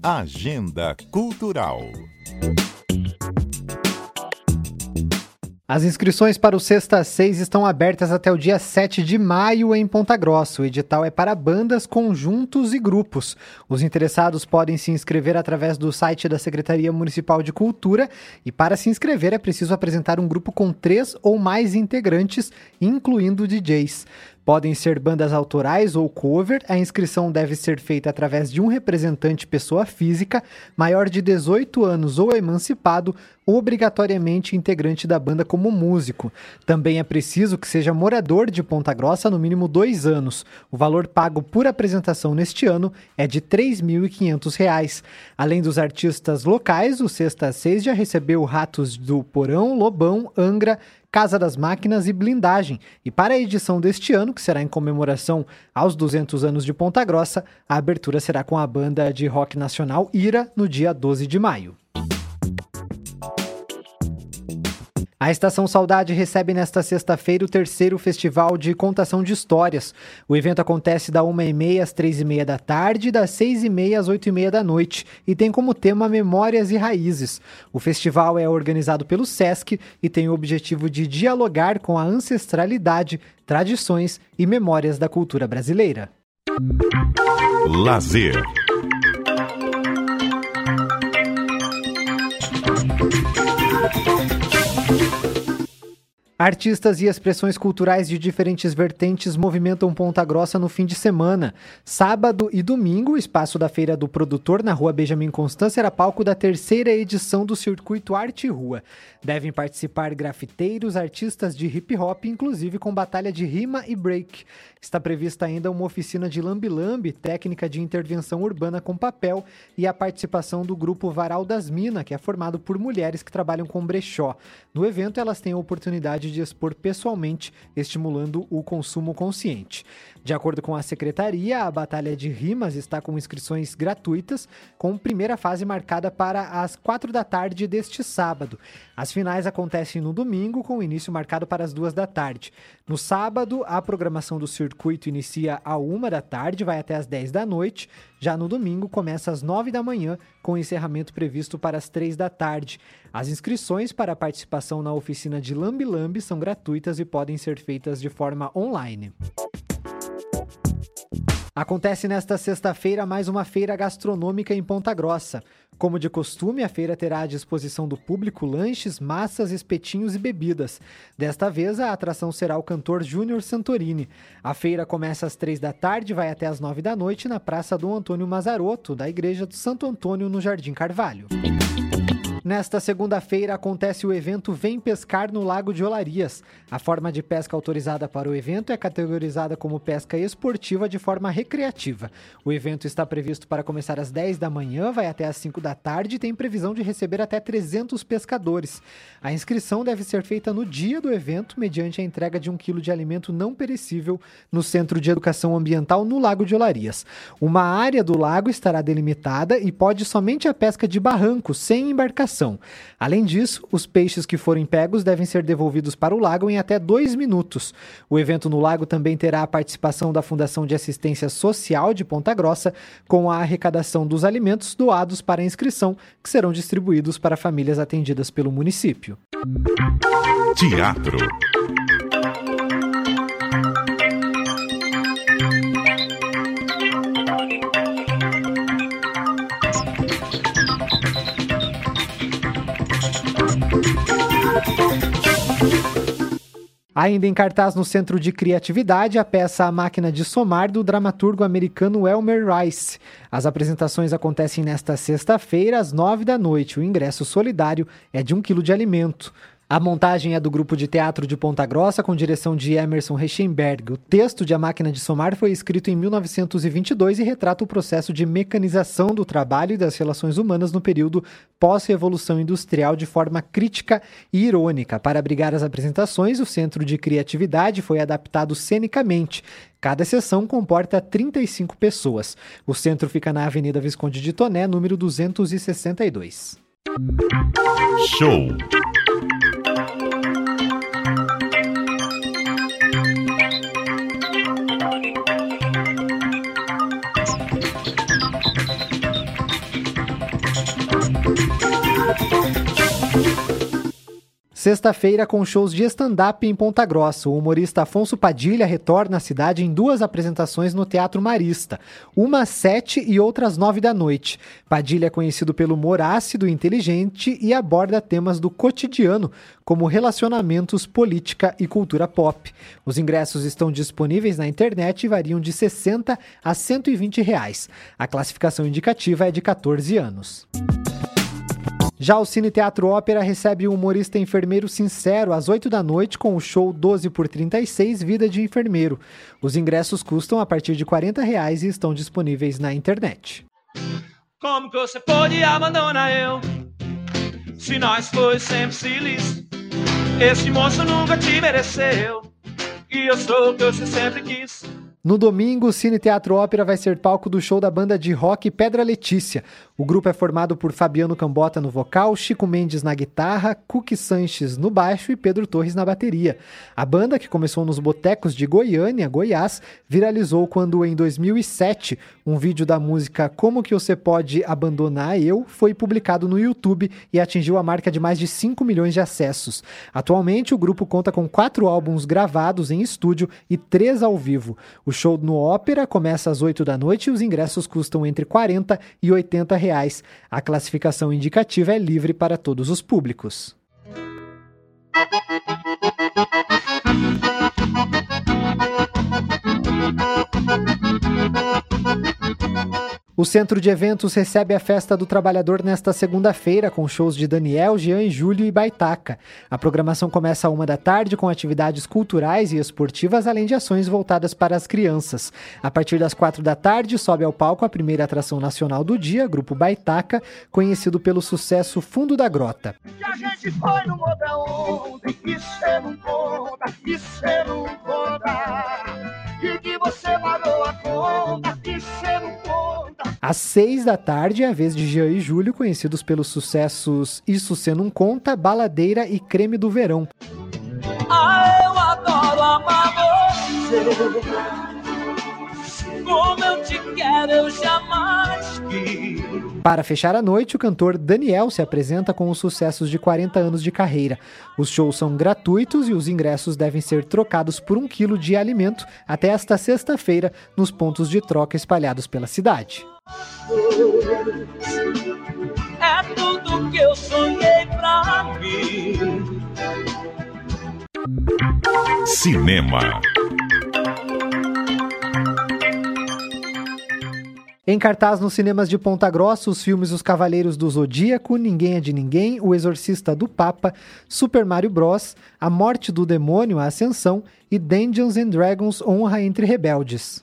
Agenda Cultural. As inscrições para o Sexta 6 estão abertas até o dia 7 de maio em Ponta Grossa. O edital é para bandas, conjuntos e grupos. Os interessados podem se inscrever através do site da Secretaria Municipal de Cultura e para se inscrever é preciso apresentar um grupo com três ou mais integrantes, incluindo DJs. Podem ser bandas autorais ou cover. A inscrição deve ser feita através de um representante pessoa física, maior de 18 anos ou emancipado, obrigatoriamente integrante da banda como músico. Também é preciso que seja morador de Ponta Grossa no mínimo dois anos. O valor pago por apresentação neste ano é de R$ 3.500. Além dos artistas locais, o Sexta 6 já recebeu ratos do Porão, Lobão, Angra, Casa das Máquinas e Blindagem. E para a edição deste ano, que será em comemoração aos 200 anos de Ponta Grossa, a abertura será com a banda de rock nacional Ira no dia 12 de maio. A Estação Saudade recebe nesta sexta-feira o terceiro festival de contação de histórias. O evento acontece da 1h30 às 3h30 da tarde das 6h30 às 8h30 da noite e tem como tema Memórias e Raízes. O festival é organizado pelo SESC e tem o objetivo de dialogar com a ancestralidade, tradições e memórias da cultura brasileira. Lazer. Artistas e expressões culturais de diferentes vertentes movimentam Ponta Grossa no fim de semana. Sábado e domingo, o espaço da Feira do Produtor na rua Benjamin Constância era palco da terceira edição do Circuito Arte Rua. Devem participar grafiteiros, artistas de hip hop, inclusive com batalha de rima e break. Está prevista ainda uma oficina de lambi-lambi, técnica de intervenção urbana com papel, e a participação do grupo Varal das Minas, que é formado por mulheres que trabalham com brechó. No evento, elas têm a oportunidade de expor pessoalmente, estimulando o consumo consciente. De acordo com a secretaria, a Batalha de Rimas está com inscrições gratuitas, com primeira fase marcada para as quatro da tarde deste sábado. As finais acontecem no domingo, com início marcado para as duas da tarde. No sábado, a programação do circuito inicia à uma da tarde, vai até as 10 da noite. Já no domingo, começa às 9 da manhã, com encerramento previsto para as 3 da tarde. As inscrições para a participação na oficina de Lambi Lambi são gratuitas e podem ser feitas de forma online. Acontece nesta sexta-feira mais uma feira gastronômica em Ponta Grossa. Como de costume, a feira terá à disposição do público lanches, massas, espetinhos e bebidas. Desta vez, a atração será o cantor Júnior Santorini. A feira começa às três da tarde e vai até às nove da noite na Praça Dom Antônio Mazarotto, da Igreja do Santo Antônio, no Jardim Carvalho. Nesta segunda-feira acontece o evento Vem Pescar no Lago de Olarias. A forma de pesca autorizada para o evento é categorizada como pesca esportiva de forma recreativa. O evento está previsto para começar às 10 da manhã, vai até às 5 da tarde e tem previsão de receber até 300 pescadores. A inscrição deve ser feita no dia do evento, mediante a entrega de um quilo de alimento não perecível no Centro de Educação Ambiental no Lago de Olarias. Uma área do lago estará delimitada e pode somente a pesca de barranco, sem embarcação Além disso, os peixes que forem pegos devem ser devolvidos para o lago em até dois minutos. O evento no lago também terá a participação da Fundação de Assistência Social de Ponta Grossa, com a arrecadação dos alimentos doados para inscrição, que serão distribuídos para famílias atendidas pelo município. Teatro. Ainda em cartaz no Centro de Criatividade, a peça A Máquina de Somar, do dramaturgo americano Elmer Rice. As apresentações acontecem nesta sexta-feira, às nove da noite. O ingresso solidário é de um quilo de alimento. A montagem é do grupo de teatro de Ponta Grossa, com direção de Emerson Reichenberg. O texto de A Máquina de Somar foi escrito em 1922 e retrata o processo de mecanização do trabalho e das relações humanas no período pós-revolução industrial de forma crítica e irônica. Para abrigar as apresentações, o Centro de Criatividade foi adaptado cenicamente. Cada sessão comporta 35 pessoas. O centro fica na Avenida Visconde de Toné, número 262. Show. Sexta-feira, com shows de stand-up em Ponta Grossa, o humorista Afonso Padilha retorna à cidade em duas apresentações no Teatro Marista, uma às sete e outra às nove da noite. Padilha é conhecido pelo humor ácido e inteligente e aborda temas do cotidiano, como relacionamentos, política e cultura pop. Os ingressos estão disponíveis na internet e variam de 60 a 120 reais. A classificação indicativa é de 14 anos. Já o Cine Teatro Ópera recebe o humorista enfermeiro sincero às 8 da noite com o show 12 por 36 Vida de Enfermeiro. Os ingressos custam a partir de 40 reais e estão disponíveis na internet. Como que você pode abandonar eu? Se nós foi sempre feliz. Esse moço nunca te mereceu. E eu sou o que você sempre quis. No domingo, o Cine Teatro Ópera vai ser palco do show da banda de rock Pedra Letícia. O grupo é formado por Fabiano Cambota no vocal, Chico Mendes na guitarra, Cookie Sanches no baixo e Pedro Torres na bateria. A banda, que começou nos botecos de Goiânia, Goiás, viralizou quando, em 2007, um vídeo da música Como Que Você Pode Abandonar Eu foi publicado no YouTube e atingiu a marca de mais de 5 milhões de acessos. Atualmente, o grupo conta com quatro álbuns gravados em estúdio e três ao vivo. O show no Ópera começa às 8 da noite e os ingressos custam entre 40 e 80 reais. A classificação indicativa é livre para todos os públicos. O Centro de Eventos recebe a Festa do Trabalhador nesta segunda-feira, com shows de Daniel, Jean, Júlio e Baitaca. A programação começa a uma da tarde com atividades culturais e esportivas, além de ações voltadas para as crianças. A partir das quatro da tarde, sobe ao palco a primeira atração nacional do dia, Grupo Baitaca, conhecido pelo sucesso Fundo da Grota. Às seis da tarde é a vez de Jean e Júlio, conhecidos pelos sucessos Isso Cê Não Conta, Baladeira e Creme do Verão. Ah, eu adoro amar você. Como eu te quero, eu jamais quis. Para fechar a noite, o cantor Daniel se apresenta com os sucessos de 40 anos de carreira. Os shows são gratuitos e os ingressos devem ser trocados por um quilo de alimento até esta sexta-feira nos pontos de troca espalhados pela cidade. É tudo que eu sonhei pra mim. Cinema. Em cartaz nos cinemas de Ponta Grossa, os filmes Os Cavaleiros do Zodíaco, Ninguém é de Ninguém, O Exorcista do Papa, Super Mario Bros, A Morte do Demônio, A Ascensão e Dungeons and Dragons Honra entre Rebeldes.